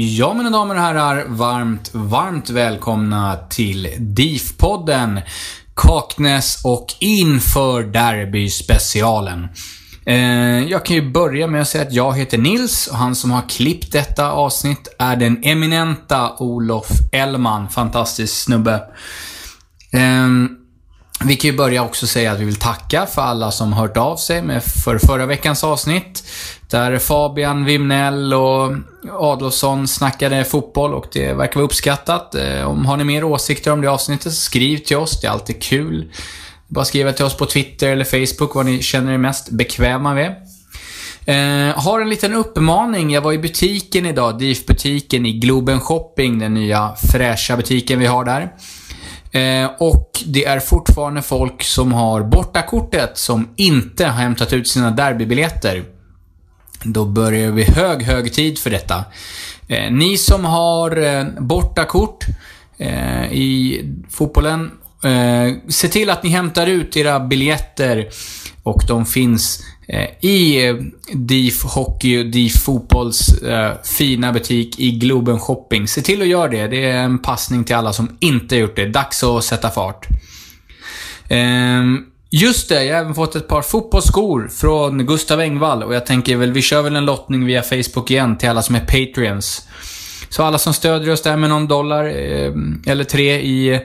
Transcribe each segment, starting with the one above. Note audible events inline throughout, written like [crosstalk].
Ja, mina damer och herrar, varmt, varmt välkomna till DIF-podden Kaknäs och inför Derby-specialen. Eh, jag kan ju börja med att säga att jag heter Nils och han som har klippt detta avsnitt är den eminenta Olof Ellman. Fantastisk snubbe. Ehm, vi kan ju börja också säga att vi vill tacka för alla som hört av sig med för förra veckans avsnitt. Där Fabian Wimnell och Adolfsson snackade fotboll och det verkar vara uppskattat. Eh, om har ni mer åsikter om det avsnittet så skriv till oss, det är alltid kul. Bara skriva till oss på Twitter eller Facebook vad ni känner er mest bekväma med. Eh, har en liten uppmaning. Jag var i butiken idag, DIF-butiken i Globen Shopping, den nya fräscha butiken vi har där. Eh, och det är fortfarande folk som har bortakortet som inte har hämtat ut sina derbybiljetter. Då börjar vi hög, hög tid för detta. Eh, ni som har eh, bortakort eh, i fotbollen, eh, se till att ni hämtar ut era biljetter och de finns eh, i eh, DIF Hockey och DIF Fotbolls eh, fina butik i Globen Shopping. Se till att göra det. Det är en passning till alla som inte gjort det. Dags att sätta fart. Ehm, Just det, jag har även fått ett par fotbollsskor från Gustav Engvall och jag tänker väl, vi kör väl en lottning via Facebook igen till alla som är Patreons. Så alla som stödjer oss där med någon dollar eh, eller tre i,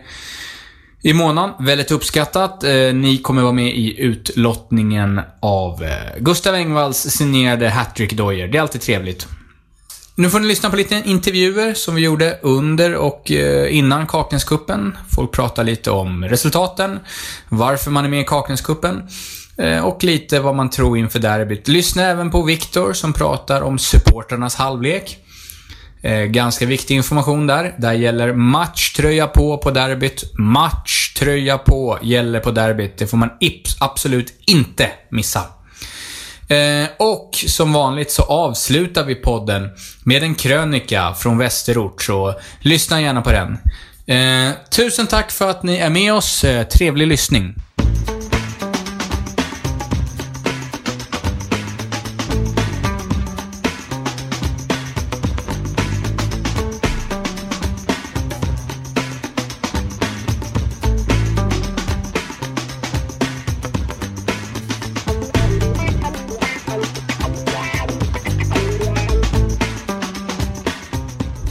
i månaden, väldigt uppskattat. Eh, ni kommer vara med i utlottningen av eh, Gustav Engvalls signerade hattrick-dojor. Det är alltid trevligt. Nu får ni lyssna på lite intervjuer som vi gjorde under och eh, innan Kaknäskuppen. Folk pratar lite om resultaten, varför man är med i Kaknäskuppen eh, och lite vad man tror inför derbyt. Lyssna även på Viktor som pratar om supporternas halvlek. Eh, ganska viktig information där. Där gäller matchtröja på på derbyt. Matchtröja på gäller på derbyt. Det får man absolut inte missa. Eh, och som vanligt så avslutar vi podden med en krönika från Västerort, så lyssna gärna på den. Eh, tusen tack för att ni är med oss. Eh, trevlig lyssning.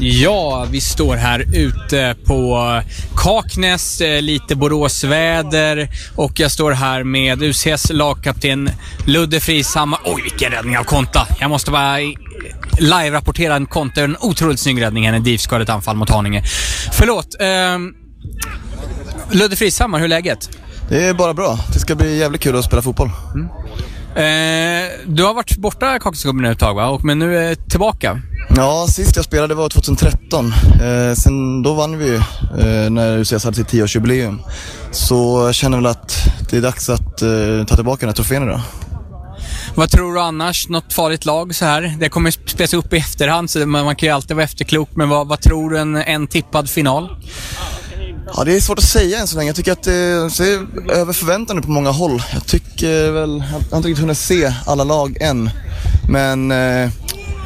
Ja, vi står här ute på Kaknäs, eh, lite Boråsväder och jag står här med UCS lagkapten Ludde Frishammar. Oj, vilken räddning av Konta! Jag måste bara live-rapportera en Konta. En otroligt snygg räddning här, en DIF-skadat anfall mot Haninge. Förlåt. Eh, Ludde Frishammar, hur är läget? Det är bara bra. Det ska bli jävligt kul att spela fotboll. Mm. Eh, du har varit borta Kaknäsgubben ett tag va? men nu är du tillbaka. Ja, sist jag spelade var 2013. Eh, sen då vann vi ju eh, när UCS hade sitt 10-årsjubileum. Så jag känner väl att det är dags att eh, ta tillbaka den här trofén idag. Vad tror du annars? Något farligt lag så här? Det kommer spelas upp i efterhand, så man kan ju alltid vara efterklok. Men vad, vad tror du en, en tippad final? Ja, det är svårt att säga än så länge. Jag tycker att eh, det ser över förväntan nu på många håll. Jag tycker väl, jag har inte riktigt hunnit se alla lag än. Men eh,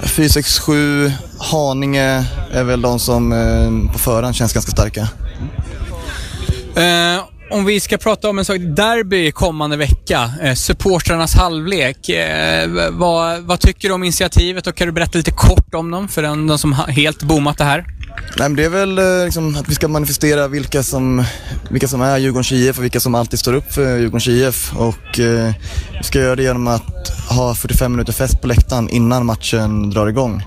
4, 6, 7, Haninge är väl de som eh, på förhand känns ganska starka. Eh, om vi ska prata om en sak, derby kommande vecka, eh, supportrarnas halvlek. Eh, vad, vad tycker du om initiativet och kan du berätta lite kort om dem för den, de som helt boomat det här? Nej, men det är väl eh, liksom att vi ska manifestera vilka som, vilka som är Djurgårdens IF och vilka som alltid står upp för Djurgårdens IF. Och, eh, vi ska göra det genom att ha 45 minuter fest på läktaren innan matchen drar igång.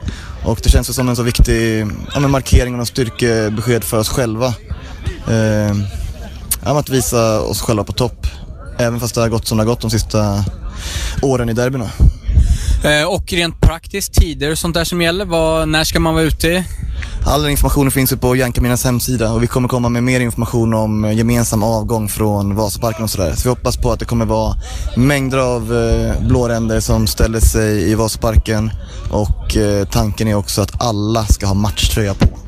Och det känns som en så viktig ja, markering och styrkebesked för oss själva. Eh, Ja, att visa oss själva på topp. Även fast det har gått som det har gått de sista åren i derbyna. Eh, och rent praktiskt, tider och sånt där som gäller. Vad, när ska man vara ute? All den informationen finns ju på Jankaminas hemsida och vi kommer komma med mer information om gemensam avgång från Vasaparken och sådär. Så vi hoppas på att det kommer vara mängder av eh, blåränder som ställer sig i Vasaparken och eh, tanken är också att alla ska ha matchtröja på.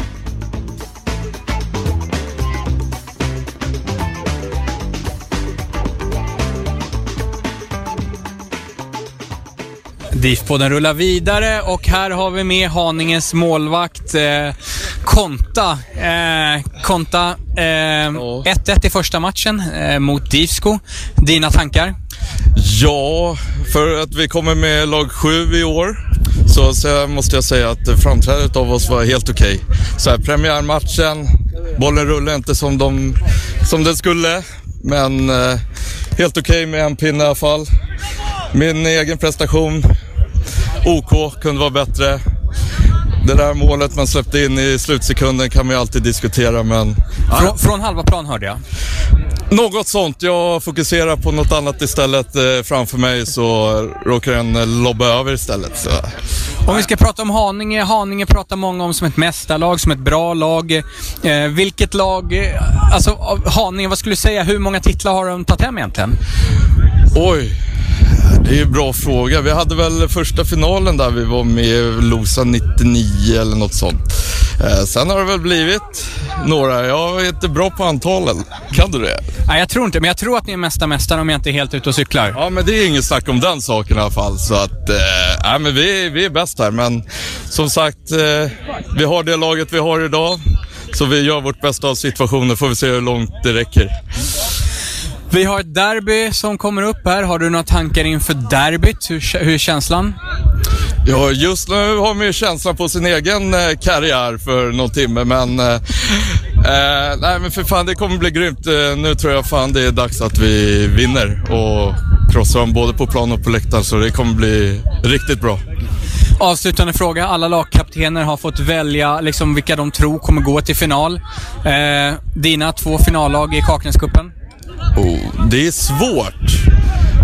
DIF-podden rullar vidare och här har vi med Haninges målvakt eh, Konta. Eh, Konta, eh, 1-1 i första matchen eh, mot DIFSKO. Dina tankar? Ja, för att vi kommer med lag 7 i år så, så måste jag säga att framträdandet av oss var helt okej. Okay. premiärmatchen, bollen rullade inte som, de, som den skulle, men eh, helt okej okay med en pinne i alla fall. Min egen prestation, OK, kunde vara bättre. Det där målet man släppte in i slutsekunden kan man ju alltid diskutera, men... Frå, från halva plan hörde jag. Något sånt. Jag fokuserar på något annat istället eh, framför mig så råkar den lobba över istället. Så. Om vi ska prata om Haninge. Haninge pratar många om som ett mästarlag, som ett bra lag. Eh, vilket lag, eh, alltså Haninge, vad skulle du säga, hur många titlar har de tagit hem egentligen? Oj, det är en bra fråga. Vi hade väl första finalen där vi var med Losa 99 eller något sånt. Eh, sen har det väl blivit några. Jag är inte bra på antalen. Kan du det? Nej, jag tror inte men jag tror att ni är mesta mästare om jag inte är helt ute och cyklar. Ja, men det är inget snack om den saken i alla fall. Så att, eh, men vi, vi är bäst här. Men som sagt, eh, vi har det laget vi har idag. Så vi gör vårt bästa av situationen, får vi se hur långt det räcker. Vi har ett derby som kommer upp här. Har du några tankar inför derbyt? Hur, hur är känslan? Ja, just nu har man ju känslan på sin egen eh, karriär för någon timme, men... Eh, eh, nej, men för fan, det kommer bli grymt. Eh, nu tror jag fan det är dags att vi vinner och krossar dem både på plan och på läktaren, så det kommer bli riktigt bra. Avslutande fråga. Alla lagkaptener har fått välja liksom, vilka de tror kommer gå till final. Eh, dina två finallag i Kaknäscupen? Oh, det är svårt.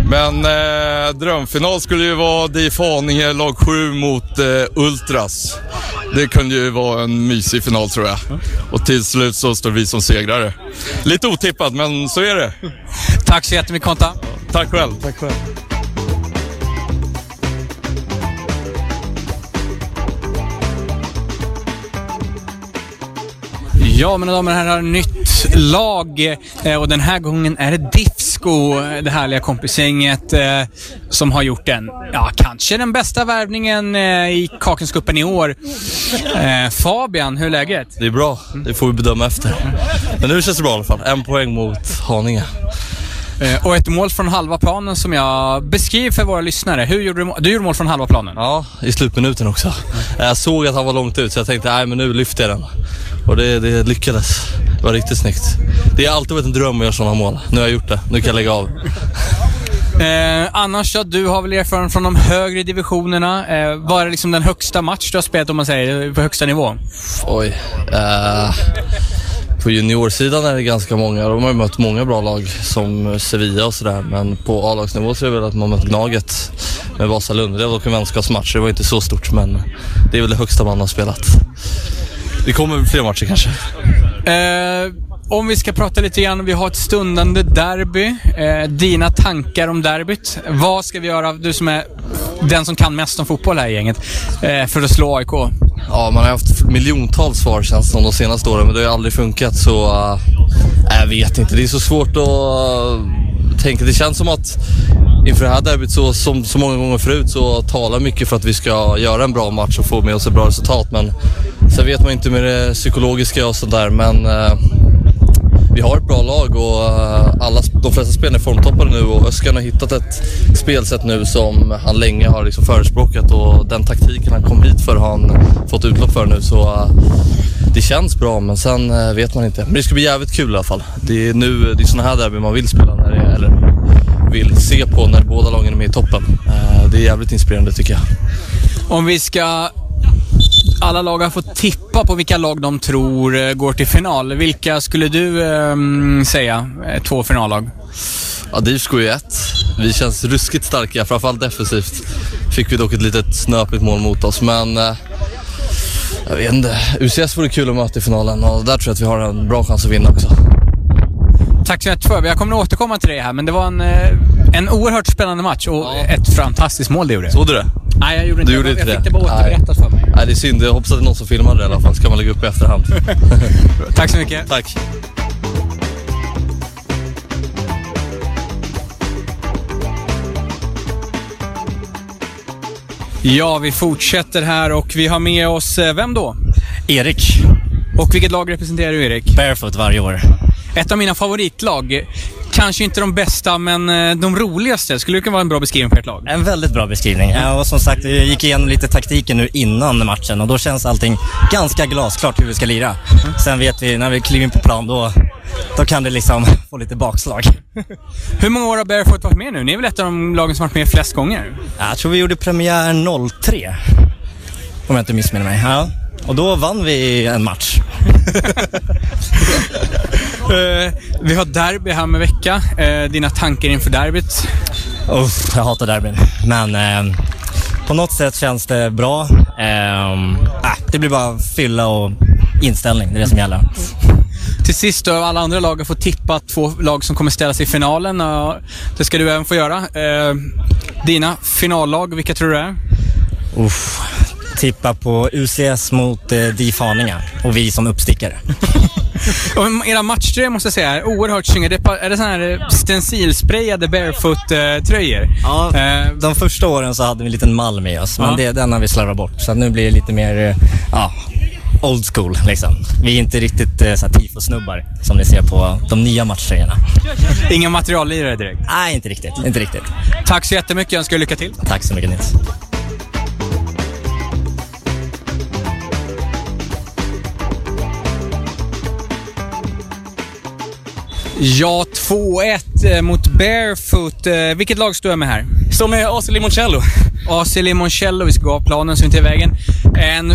Men eh, drömfinal skulle ju vara DIF Haninge, lag 7 mot eh, Ultras. Det kunde ju vara en mysig final tror jag. Och till slut så står vi som segrare. Lite otippat, men så är det. Tack så jättemycket Konta. Tack själv. Tack själv. Ja, mina damer och herrar, nytt lag. Eh, och den här gången är det Diffsko, det härliga kompisgänget, eh, som har gjort den, ja, kanske den bästa värvningen eh, i Kakenskuppen i år. Fabian, hur är läget? Det är bra. Det får vi bedöma efter. Men nu känns det bra i alla fall. En poäng mot Haninge. Och ett mål från halva planen som jag beskriver för våra lyssnare. Hur gjorde du, du gjorde mål från halva planen? Ja, i slutminuten också. Jag såg att han var långt ut så jag tänkte, nej men nu lyfter jag den. Och det, det lyckades. Det var riktigt snyggt. Det har alltid varit en dröm att göra sådana mål. Nu har jag gjort det. Nu kan jag lägga av. [laughs] Eh, annars så, du har väl erfarenhet från de högre divisionerna. Eh, vad är liksom den högsta match du har spelat om man säger, på högsta nivå? Oj. Eh, på juniorsidan är det ganska många. De har ju mött många bra lag som Sevilla och sådär. Men på A-lagsnivå så är det väl att man mött Gnaget med Vasalund. Det var dock en vänskapsmatch. Det var inte så stort men det är väl det högsta man har spelat. Det kommer fler matcher kanske. Eh, om vi ska prata lite grann, vi har ett stundande derby. Eh, dina tankar om derbyt. Vad ska vi göra, du som är den som kan mest om fotboll här i gänget, eh, för att slå AIK. Ja, man har haft miljontals svar känns det som de senaste åren, men det har ju aldrig funkat så... Uh, jag vet inte, det är så svårt att uh, tänka. Det känns som att inför det här derbyt, så, som så många gånger förut, så talar mycket för att vi ska göra en bra match och få med oss ett bra resultat. Men sen vet man inte med det psykologiska och sådär, men eh, vi har ett bra lag och eh, alla, de flesta spelarna är formtoppade nu och Öskan har hittat ett spelsätt nu som han länge har liksom förespråkat och den taktiken han kom hit för har han fått utlopp för nu så eh, det känns bra men sen eh, vet man inte. Men det ska bli jävligt kul i alla fall. Det är nu, det är såna här derby man vill spela när det är, eller vill se på när båda lagen är med i toppen. Det är jävligt inspirerande tycker jag. Om vi ska alla lag har fått tippa på vilka lag de tror går till final. Vilka skulle du eh, säga? Två finallag. Ja, DIF går ju ett. Vi känns ruskigt starka, framförallt defensivt. Fick vi dock ett litet snöpligt mål mot oss, men eh, jag vet inte. UCS vore kul att möta i finalen och där tror jag att vi har en bra chans att vinna också. Tack så mycket för Jag kommer att återkomma till det här, men det var en, en oerhört spännande match och ja. ett fantastiskt mål det gjorde. Såg du det? Nej, jag gjorde inte du det. Gjorde jag inte fick det bara återberättat för mig. Nej, det är synd. Jag hoppas att det är någon som filmar det i alla fall, så kan man lägga upp i efterhand. [laughs] Tack så mycket. Tack. Ja, vi fortsätter här och vi har med oss, vem då? Erik. Och vilket lag representerar du, Erik? Barefoot varje år. Ett av mina favoritlag. Kanske inte de bästa, men de roligaste. Skulle det kunna vara en bra beskrivning på ert lag? En väldigt bra beskrivning. Ja, och som sagt, jag gick igenom lite taktiken nu innan matchen och då känns allting ganska glasklart hur vi ska lira. Mm. Sen vet vi, när vi kliver in på plan, då, då kan det liksom [laughs] få lite bakslag. [laughs] Hur många år har Barefoot varit med nu? Ni är väl ett av de lagen som varit med flest gånger? Jag tror vi gjorde premiär 03. Om jag inte missminner mig. Ja. Och då vann vi en match. [laughs] uh, vi har derby här med vecka. Uh, dina tankar inför derbyt? Uh, jag hatar derbyn. Men uh, på något sätt känns det bra. det blir bara fylla och inställning. Det är det som gäller. Till sist då, alla andra lag har fått tippa två lag som kommer ställa sig i finalen. Det ska du även få göra. Dina finallag, vilka tror du är? Uff, tippa på UCS mot eh, DIF Haninge och vi som uppstickare. [laughs] och era matchtröjor måste jag säga är oerhört snygga. Är det sådana här stencilsprayade barefoot-tröjor? Ja, eh, de första åren så hade vi en liten mall med oss, men ja. det, den har vi slarvat bort. Så nu blir det lite mer, ja, old school liksom. Vi är inte riktigt eh, såhär tifo-snubbar som ni ser på de nya matchtröjorna. Inga materiallirare direkt? Nej, inte riktigt. Inte riktigt. Tack så jättemycket. Jag önskar lycka till. Tack så mycket Nils. Ja, 2-1 mot Barefoot. Vilket lag står jag med här? Står med AC Limoncello. [laughs] AC Limoncello. Vi ska gå av planen så inte är i vägen. En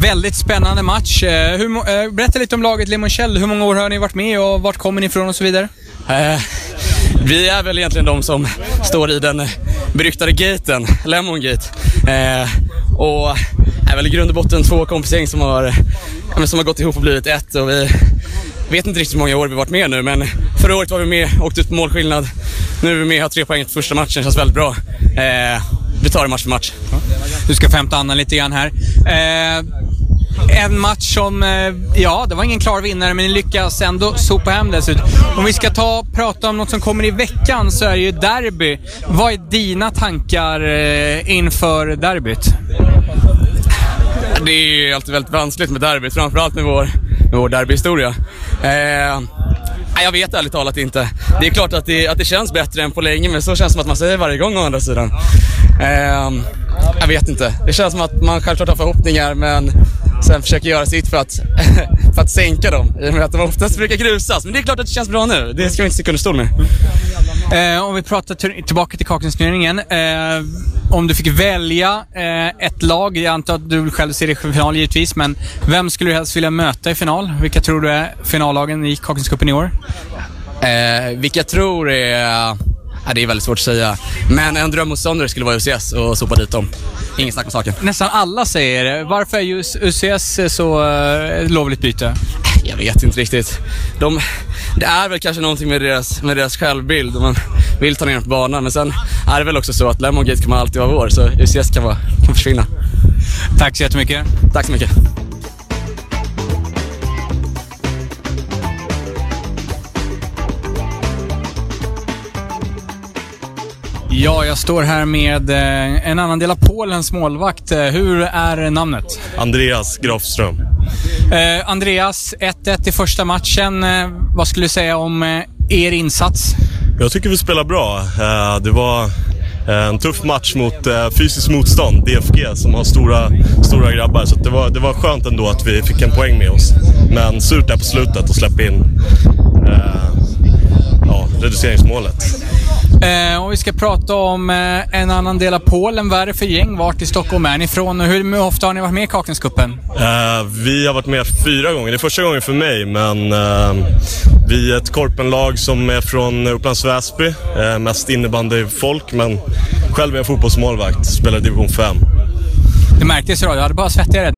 väldigt spännande match. Hur, berätta lite om laget Limoncello. Hur många år har ni varit med och vart kommer ni ifrån och så vidare? Vi är väl egentligen de som står i den beryktade gaten, Lemon Gate. Och är väl i grund och botten två kompisgäng som har, som har gått ihop och blivit ett. Och vi vet inte riktigt hur många år vi varit med nu, men förra året var vi med, åkte ut på målskillnad. Nu är vi med, har tre poäng för första matchen, känns väldigt bra. Eh, vi tar det match för match. Du ska få hämta Anna lite grann här. Eh, en match som, eh, ja, det var ingen klar vinnare, men ni lyckas ändå sopa hem dessutom. Om vi ska ta prata om något som kommer i veckan så är det ju derby. Vad är dina tankar eh, inför derbyt? Det är alltid väldigt vanskligt med derbyt, framförallt med vår, med vår derbyhistoria. Eh, jag vet ärligt talat inte. Det är klart att det, att det känns bättre än på länge, men så känns det som att man säger varje gång å andra sidan. Eh, jag vet inte. Det känns som att man självklart har förhoppningar, men sen försöker göra sitt för att, [laughs] för att sänka dem, i och med att de oftast brukar grusas. Men det är klart att det känns bra nu. Det ska vi inte sticka under stol med. Eh, om vi pratar tillbaka till Kaknästurneringen. Eh, om du fick välja eh, ett lag, jag antar att du själv ser det i final givetvis, men vem skulle du helst vilja möta i final? Vilka tror du är finallagen i Kaknäscupen i år? Eh, vilka tror är... Ja, det är väldigt svårt att säga. Men en drömmotståndare skulle vara UCS och sopa dit dem. Ingen snack om saken. Nästan alla säger det. Varför är just UCS så uh, lovligt byte? Jag vet inte riktigt. De, det är väl kanske någonting med deras, med deras självbild. Man vill ta ner dem på banan. Men sen är det väl också så att Lemon Gate kommer alltid vara vår, så UCS kan, vara, kan försvinna. Tack så jättemycket. Tack så mycket. Ja, jag står här med eh, en annan del av Polens målvakt. Eh, Hur är namnet? Andreas Grafström. Eh, Andreas, 1-1 i första matchen. Vad skulle du säga om er insats? Jag tycker vi spelar bra. Det var en tuff match mot eh, fysiskt motstånd, DFG, som har stora, stora grabbar. Så det, var, det var skönt ändå att vi fick en poäng med oss. Men surt där på slutet att släppa in eh, ja, reduceringsmålet. Eh, om vi ska prata om eh, en annan del av Polen. Vad är det för gäng? Vart i Stockholm är ni ifrån och hur ofta har ni varit med i Kaknäscupen? Eh, vi har varit med fyra gånger. Det är första gången för mig, men eh, vi är ett korpenlag som är från Upplands Väsby. Eh, mest innebandyfolk, men själv är jag fotbollsmålvakt. Spelar i division 5. Det märktes ju då. Du hade bara svettigare.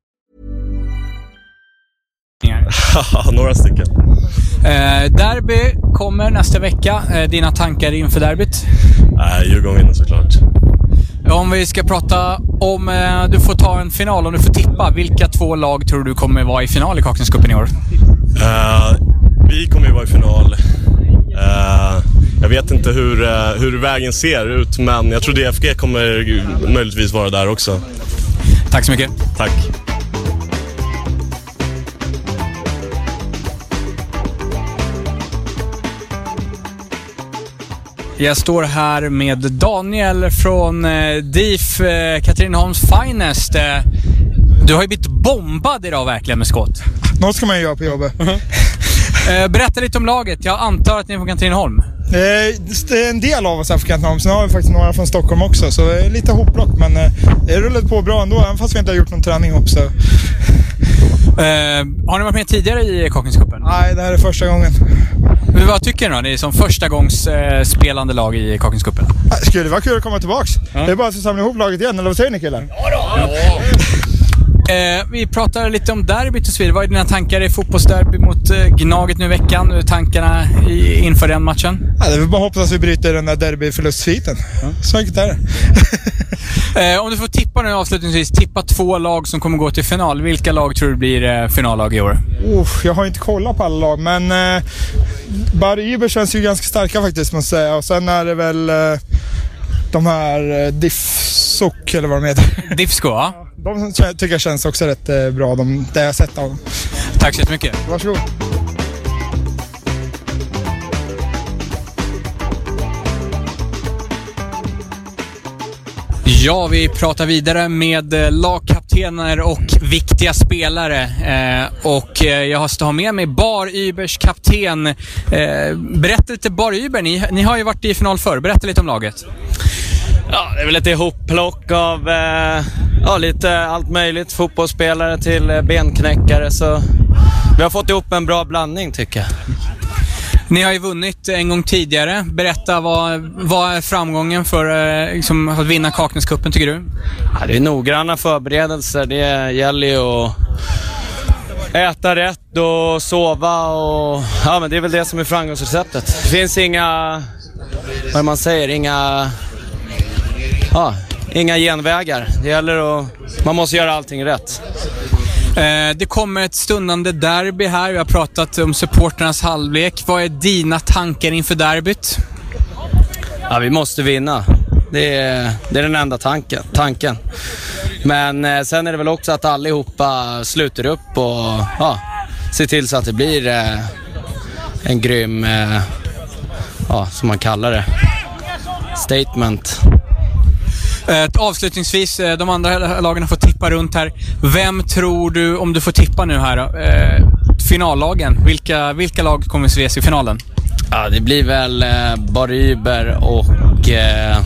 [laughs] Några stycken. Eh, derby kommer nästa vecka. Eh, dina tankar inför derbyt? Nej, Djurgården vinner såklart. Om vi ska prata om... Eh, du får ta en final, om du får tippa. Vilka två lag tror du kommer vara i final i Kaknäscupen i år? Eh, vi kommer ju vara i final. Eh, jag vet inte hur, eh, hur vägen ser ut, men jag tror DFG kommer möjligtvis vara där också. Tack så mycket. Tack. Jag står här med Daniel från eh, DIF, eh, Katrineholms Finest. Eh, du har ju blivit bombad idag verkligen med skott. Något ska man göra på jobbet. Eh, berätta lite om laget. Jag antar att ni är från Katrineholm? Eh, är en del av oss här från Katrineholm. Sen har vi faktiskt några från Stockholm också. Så det är lite hopplock. Men det rullar på bra ändå, även fast vi inte har gjort någon träning ihop. Så. Har ni varit med tidigare i Kaknäscupen? Nej, det här är första gången. Men vad tycker ni då? Ni är som första gångs eh, spelande lag i Kaknäscupen. Det skulle vara kul att komma tillbaks. Det är bara att samla ihop laget igen, eller vad säger ni killar? Eh, vi pratar lite om derbyt och så vidare. Vad är dina tankar i fotbollsderby mot eh, Gnaget nu i veckan? Hur är tankarna i, inför den matchen? Ja, det är väl bara hoppas att vi bryter den där derbyförlustsviten. Så enkelt är det. [laughs] Eh, om du får tippa nu avslutningsvis. Tippa två lag som kommer gå till final. Vilka lag tror du blir eh, finallag i år? Uff, jag har inte kollat på alla lag, men eh, Uber känns ju ganska starka faktiskt måste jag säga. Och sen är det väl eh, de här eh, Diffsok, eller vad de heter. Diffsko, ja. De tycker jag känns också rätt eh, bra, de, det jag sett av dem. Tack så jättemycket. Varsågod. Ja, vi pratar vidare med eh, lagkaptener och viktiga spelare. Eh, och eh, jag måste ha med mig Bar Ybers kapten. Eh, berätta lite Bar Yber, ni, ni har ju varit i final förr. Berätta lite om laget. Ja, det är väl ett ihopplock av eh, ja, lite allt möjligt. Fotbollsspelare till eh, benknäckare. Så vi har fått ihop en bra blandning tycker jag. Ni har ju vunnit en gång tidigare. Berätta, vad, vad är framgången för eh, liksom, att vinna Kaknäscupen tycker du? Ja, det är noggranna förberedelser. Det gäller ju att äta rätt och sova och... Ja, men det är väl det som är framgångsreceptet. Det finns inga... Vad är det man säger? Inga... Ja, inga genvägar. Det gäller att... Man måste göra allting rätt. Eh, det kommer ett stundande derby här. Vi har pratat om supporternas halvlek. Vad är dina tankar inför derbyt? Ja, vi måste vinna. Det är, det är den enda tanken. tanken. Men eh, sen är det väl också att allihopa sluter upp och ja, ser till så att det blir eh, en grym, eh, ja, som man kallar det, statement. Eh, avslutningsvis, eh, de andra lagen fått tippa runt här. Vem tror du, om du får tippa nu här eh, finallagen. Vilka, vilka lag kommer att ses i finalen? Ja, det blir väl eh, Baryber och... Eh,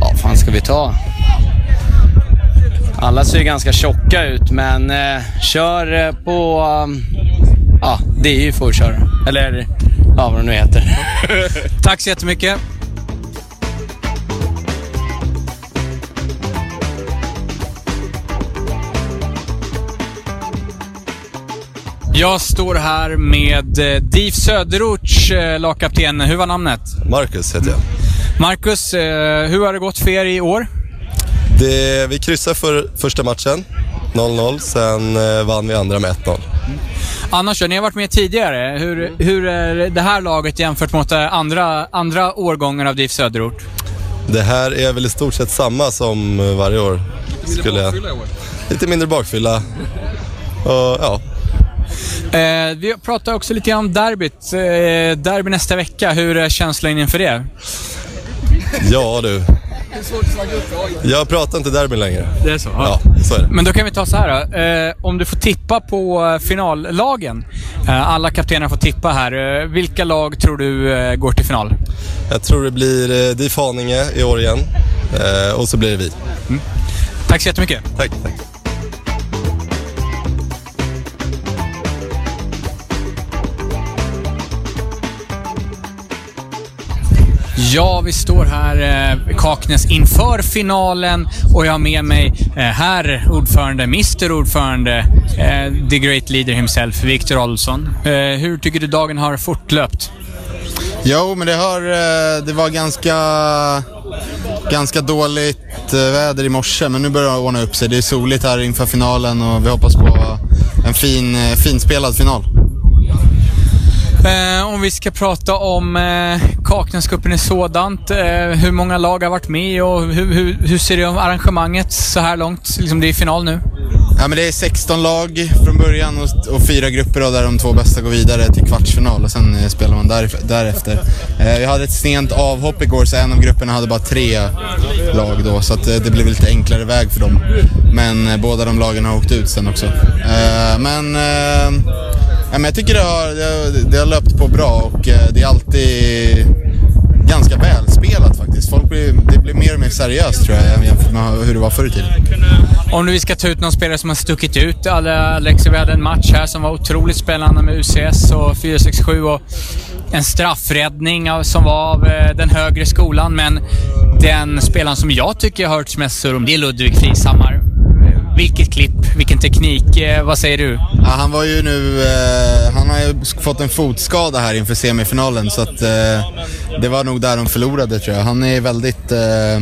vad fan ska vi ta? Alla ser ju ganska tjocka ut, men eh, kör eh, på... Ja, det är ju får köra. Eller ja, vad det nu heter. Tack så jättemycket. Jag står här med eh, DIF Söderorts eh, lagkapten. Hur var namnet? Marcus heter jag. Marcus, eh, hur har det gått för er i år? Det, vi kryssade för första matchen, 0-0. Sen eh, vann vi andra med 1-0. Annars då, ni har varit med tidigare. Hur, hur är det här laget jämfört mot andra, andra årgångar av DIF Söderort? Det här är väl i stort sett samma som varje år. Skulle jag. Lite mindre bakfylla. Och, ja. Eh, vi pratar också lite grann om derbyt. Eh, derby nästa vecka. Hur är känslan inför det? ja du. Jag pratar inte derbyn längre. Det är så? Ja, så är det. Men då kan vi ta så här då. Eh, om du får tippa på finallagen. Eh, alla kaptener får tippa här. Eh, vilka lag tror du eh, går till final? Jag tror det blir eh, DIF Haninge i år igen. Och så blir det vi. Tack så jättemycket. Tack, tack. Ja, vi står här eh, Kaknäs inför finalen och jag har med mig eh, herr ordförande, Mr Ordförande, eh, the great leader himself, Viktor Adolfsson. Eh, hur tycker du dagen har fortlöpt? Jo, men det, har, eh, det var ganska, ganska dåligt eh, väder i morse, men nu börjar det ordna upp sig. Det är soligt här inför finalen och vi hoppas på en fin, eh, finspelad final. Eh, om vi ska prata om eh, Kaknäscupen i sådant. Eh, hur många lag har varit med och hur, hur, hur ser det om arrangemanget så här långt? Liksom det är final nu. Ja, men det är 16 lag från början och, och fyra grupper då, där de två bästa går vidare till kvartsfinal och sen eh, spelar man där, därefter. Eh, vi hade ett sent avhopp igår så en av grupperna hade bara tre lag då så att, eh, det blev lite enklare väg för dem. Men eh, båda de lagen har åkt ut sen också. Eh, men, eh, ja, men jag tycker det har, det, har- det har löpt på bra och eh, det är alltid ganska välspelat faktiskt. Folk blir, det blir mer och mer seriöst tror jag jämfört med hur det var förr i tiden. Om nu vi ska ta ut någon spelare som har stuckit ut. Alla- Alex, vi hade en match här som var otroligt spännande med UCS och 467 och en straffräddning av, som var av eh, den högre skolan. Men den spelaren som jag tycker har hörts mest om, det är Ludvig Frishammar. Vilket klipp, vilken teknik. Eh, vad säger du? Ja, han var ju nu, eh, han har ju fått en fotskada här inför semifinalen så att eh, det var nog där de förlorade tror jag. Han är väldigt, eh,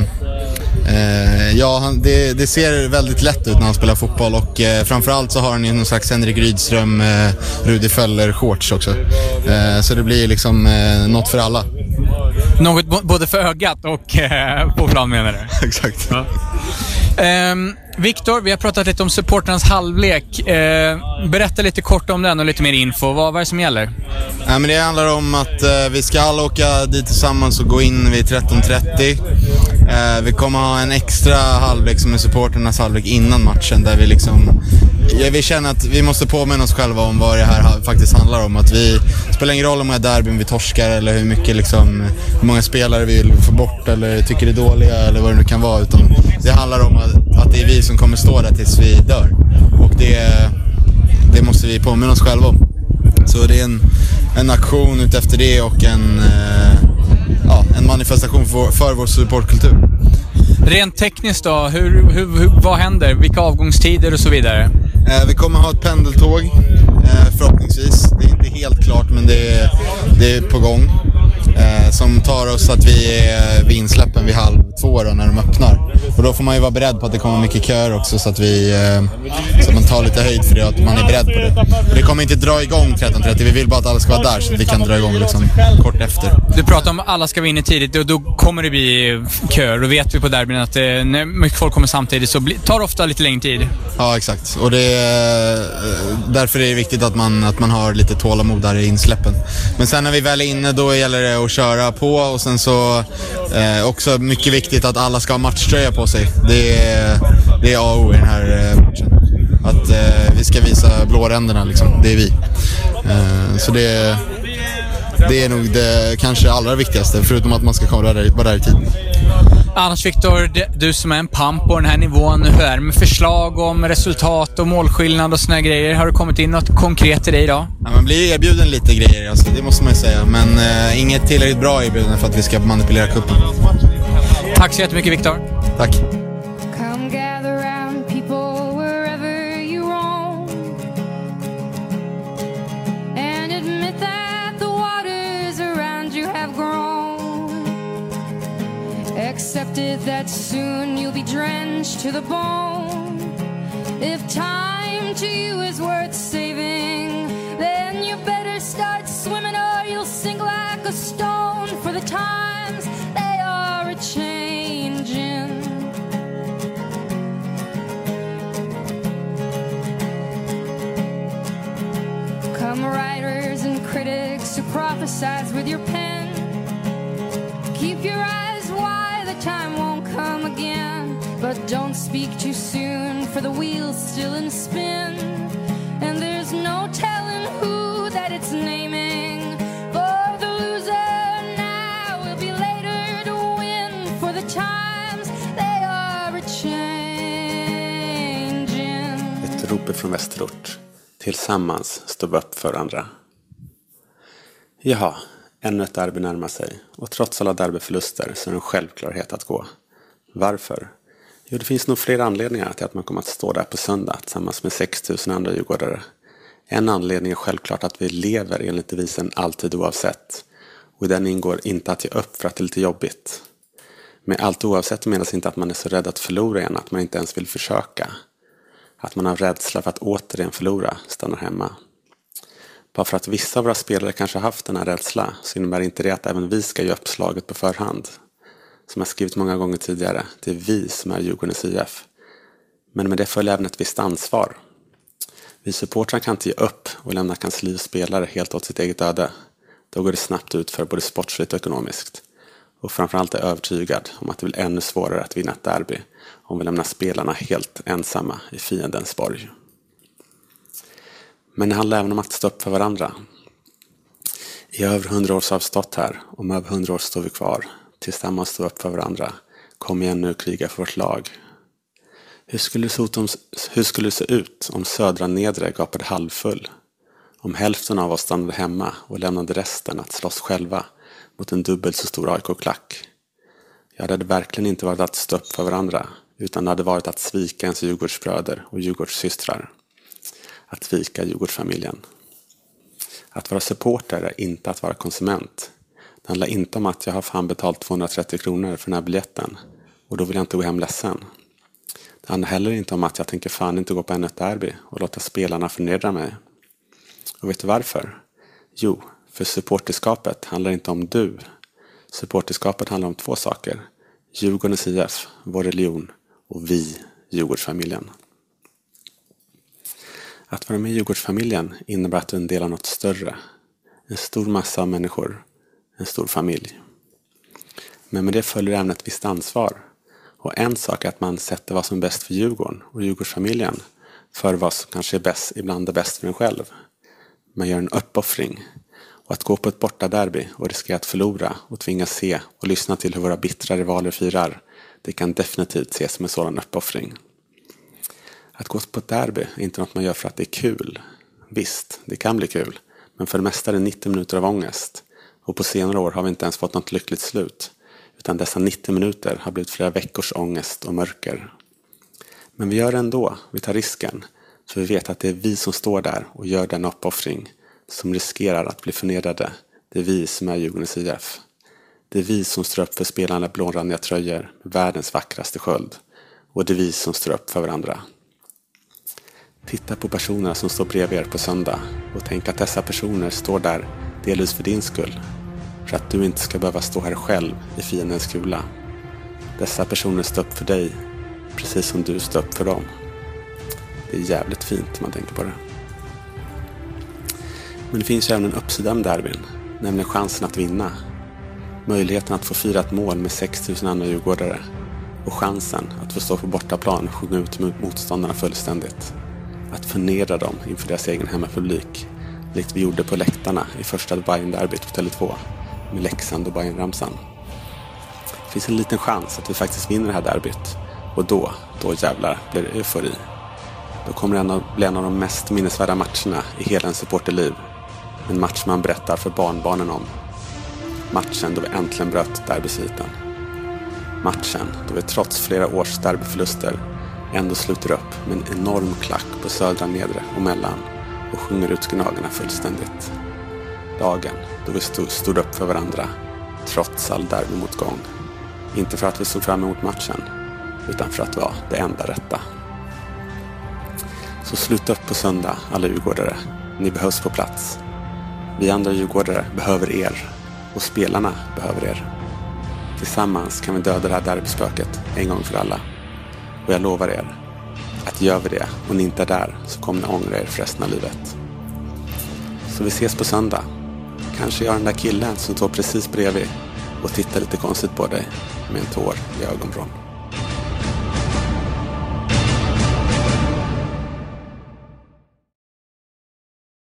eh, ja han, det, det ser väldigt lätt ut när han spelar fotboll och eh, framförallt så har han ju någon slags Henrik Rydström, eh, Rudi Föller shorts också. Så det blir liksom eh, något för alla. Något både för ögat och på plan menar du? [laughs] Exakt. Ehm, Viktor, vi har pratat lite om supporternas halvlek. Eh, berätta lite kort om den och lite mer info. Vad, vad är det som gäller? Ja, men det handlar om att eh, vi ska alla åka dit tillsammans och gå in vid 13.30. Eh, vi kommer ha en extra halvlek som är supporternas halvlek innan matchen där vi liksom ja, vi känner att vi måste påminna oss själva om vad det här faktiskt handlar om. Att vi spelar ingen roll om det är derbyn vi torskar eller hur mycket liksom, hur många spelare vi vill få bort eller tycker är dåliga eller vad det nu kan vara. Utan det handlar om att, att det är vi som kommer stå där tills vi dör. Och det, det måste vi påminna oss själva om. Så det är en, en aktion utefter det och en, eh, ja, en manifestation för, för vår supportkultur. Rent tekniskt då, hur, hur, hur, vad händer? Vilka avgångstider och så vidare? Eh, vi kommer ha ett pendeltåg eh, förhoppningsvis. Det är inte helt klart men det är, det är på gång. Eh, som tar oss att vi är vid insläppen vid halv två då, när de öppnar. Och då får man ju vara beredd på att det kommer mycket köer också så att, vi, eh, så att man tar lite höjd för det och att man är beredd på det. Och det kommer inte dra igång 13.30. Vi vill bara att alla ska vara där så att vi kan dra igång liksom kort efter. Du pratar om att alla ska vara inne tidigt och då kommer det bli köer. Då vet vi på derbyn att eh, när mycket folk kommer samtidigt så tar det ofta lite längre tid. Ja, exakt. Och det är, därför är det viktigt att man, att man har lite tålamod där i insläppen. Men sen när vi väl är inne då gäller det att köra på och sen så eh, också mycket viktigt att alla ska ha matchtröja på sig. Det är, det är A och O i den här eh, matchen. Att eh, vi ska visa blåränderna liksom. Det är vi. Eh, så det, det är nog det kanske allra viktigaste, förutom att man ska komma där, vara där i tid. Annars Viktor, du som är en pamp på den här nivån, hur är det med förslag om resultat och målskillnad och såna grejer? Har det kommit in något konkret till dig idag? Ja, man blir erbjuden lite grejer, alltså, det måste man ju säga. Men eh, inget tillräckligt bra erbjudande för att vi ska manipulera kuppen. Tack så jättemycket Viktor. Tack. It that soon you'll be drenched to the bone. If time to you is worth saving, then you better start swimming or you'll sink like a stone. For the times they are a changing. Come writers and critics who prophesize with your pen. But don't speak too soon, for the wheel's still in spin. And there's no telling who that it's naming. For the loser now will be later to win. For the times they are a changing. Ett rop från västerort. Tillsammans står vi upp för varandra. Jaha, ännu ett derby närmar sig. Och trots alla derbyförluster så är det en självklarhet att gå. Varför? Jo, det finns nog flera anledningar till att man kommer att stå där på söndag tillsammans med 6000 andra djurgårdare. En anledning är självklart att vi lever enligt devisen alltid oavsett. Och i den ingår inte att ge upp för att det är lite jobbigt. Med allt oavsett menas inte att man är så rädd att förlora igen att man inte ens vill försöka. Att man har rädsla för att återigen förlora stannar hemma. Bara för att vissa av våra spelare kanske haft den här rädsla så innebär inte det att även vi ska ge upp slaget på förhand. Som jag skrivit många gånger tidigare, det är vi som är Djurgårdens IF. Men med det följer även ett visst ansvar. Vi supportrar kan inte ge upp och lämna kansli och spelare helt åt sitt eget öde. Då går det snabbt ut för både sportsligt och ekonomiskt. Och framförallt är jag övertygad om att det blir ännu svårare att vinna ett derby om vi lämnar spelarna helt ensamma i fiendens borg. Men det handlar även om att stå upp för varandra. I över hundra år så har vi stått här. Om över hundra år står vi kvar. Tillsammans stå upp för varandra. Kom igen nu och kriga för vårt lag. Hur skulle, det se ut om, hur skulle det se ut om södra nedre gapade halvfull? Om hälften av oss stannade hemma och lämnade resten att slåss själva mot en dubbelt så stor AIK-klack. Ja, det hade verkligen inte varit att stå upp för varandra, utan det hade varit att svika ens Djurgårdsbröder och Djurgårdssystrar. Att svika Djurgårdsfamiljen. Att vara supporter är inte att vara konsument. Det handlar inte om att jag har fan betalt 230 kronor för den här biljetten och då vill jag inte gå hem ledsen. Det handlar heller inte om att jag tänker fan inte gå på ännu ett derby och låta spelarna förnedra mig. Och vet du varför? Jo, för supporterskapet handlar inte om du. Supporterskapet handlar om två saker. Djurgårdens IF, vår religion och vi, Djurgårdsfamiljen. Att vara med i Djurgårdsfamiljen innebär att du är en del av något större. En stor massa av människor. En stor familj. Men med det följer även ett visst ansvar. Och en sak är att man sätter vad som är bäst för Djurgården och Djurgårdsfamiljen för vad som kanske är bäst, ibland är bäst för en själv. Man gör en uppoffring. Och att gå på ett bortaderby och riskera att förlora och tvingas se och lyssna till hur våra bittra rivaler firar, det kan definitivt ses som en sådan uppoffring. Att gå på ett derby är inte något man gör för att det är kul. Visst, det kan bli kul. Men för det mesta är det 90 minuter av ångest. Och på senare år har vi inte ens fått något lyckligt slut. Utan dessa 90 minuter har blivit flera veckors ångest och mörker. Men vi gör det ändå. Vi tar risken. För vi vet att det är vi som står där och gör den uppoffring som riskerar att bli förnedrade. Det är vi som är Djurgårdens IF. Det är vi som står upp för spelarna blårandiga tröjor med världens vackraste sköld. Och det är vi som står upp för varandra. Titta på personerna som står bredvid er på söndag och tänk att dessa personer står där delvis för din skull. För att du inte ska behöva stå här själv i fiendens kula. Dessa personer står upp för dig, precis som du står upp för dem. Det är jävligt fint om man tänker på det. Men det finns ju även en uppsida med derbyn, nämligen chansen att vinna. Möjligheten att få fira ett mål med 6000 andra djurgårdare och chansen att få stå på bortaplan och sjunga ut motståndarna fullständigt. Att förnedra dem inför deras egen hemmapublik, likt vi gjorde på läktarna i första Bayern-derbyt på Tele2 med Leksand och Bajenramsan. Det finns en liten chans att vi faktiskt vinner det här derbyt och då, då jävlar blir det eufori. Då kommer det att bli en av de mest minnesvärda matcherna i hela en supporterliv. En match man berättar för barnbarnen om. Matchen då vi äntligen bröt derbysviten. Matchen då vi trots flera års derbyförluster ändå sluter upp med en enorm klack på södra nedre och mellan och sjunger ut Gnagarna fullständigt. Dagen då vi stod, stod upp för varandra trots all derbymotgång. Inte för att vi såg fram emot matchen utan för att vara det enda rätta. Så sluta upp på söndag alla djurgårdare. Ni behövs på plats. Vi andra djurgårdare behöver er och spelarna behöver er. Tillsammans kan vi döda det här derbyspöket en gång för alla. Och jag lovar er att gör vi det och ni inte är där så kommer ni ångra er för resten av livet. Så vi ses på söndag. Kanske jag den där killen som står precis bredvid och tittar lite konstigt på dig med en tår i ögonvrån.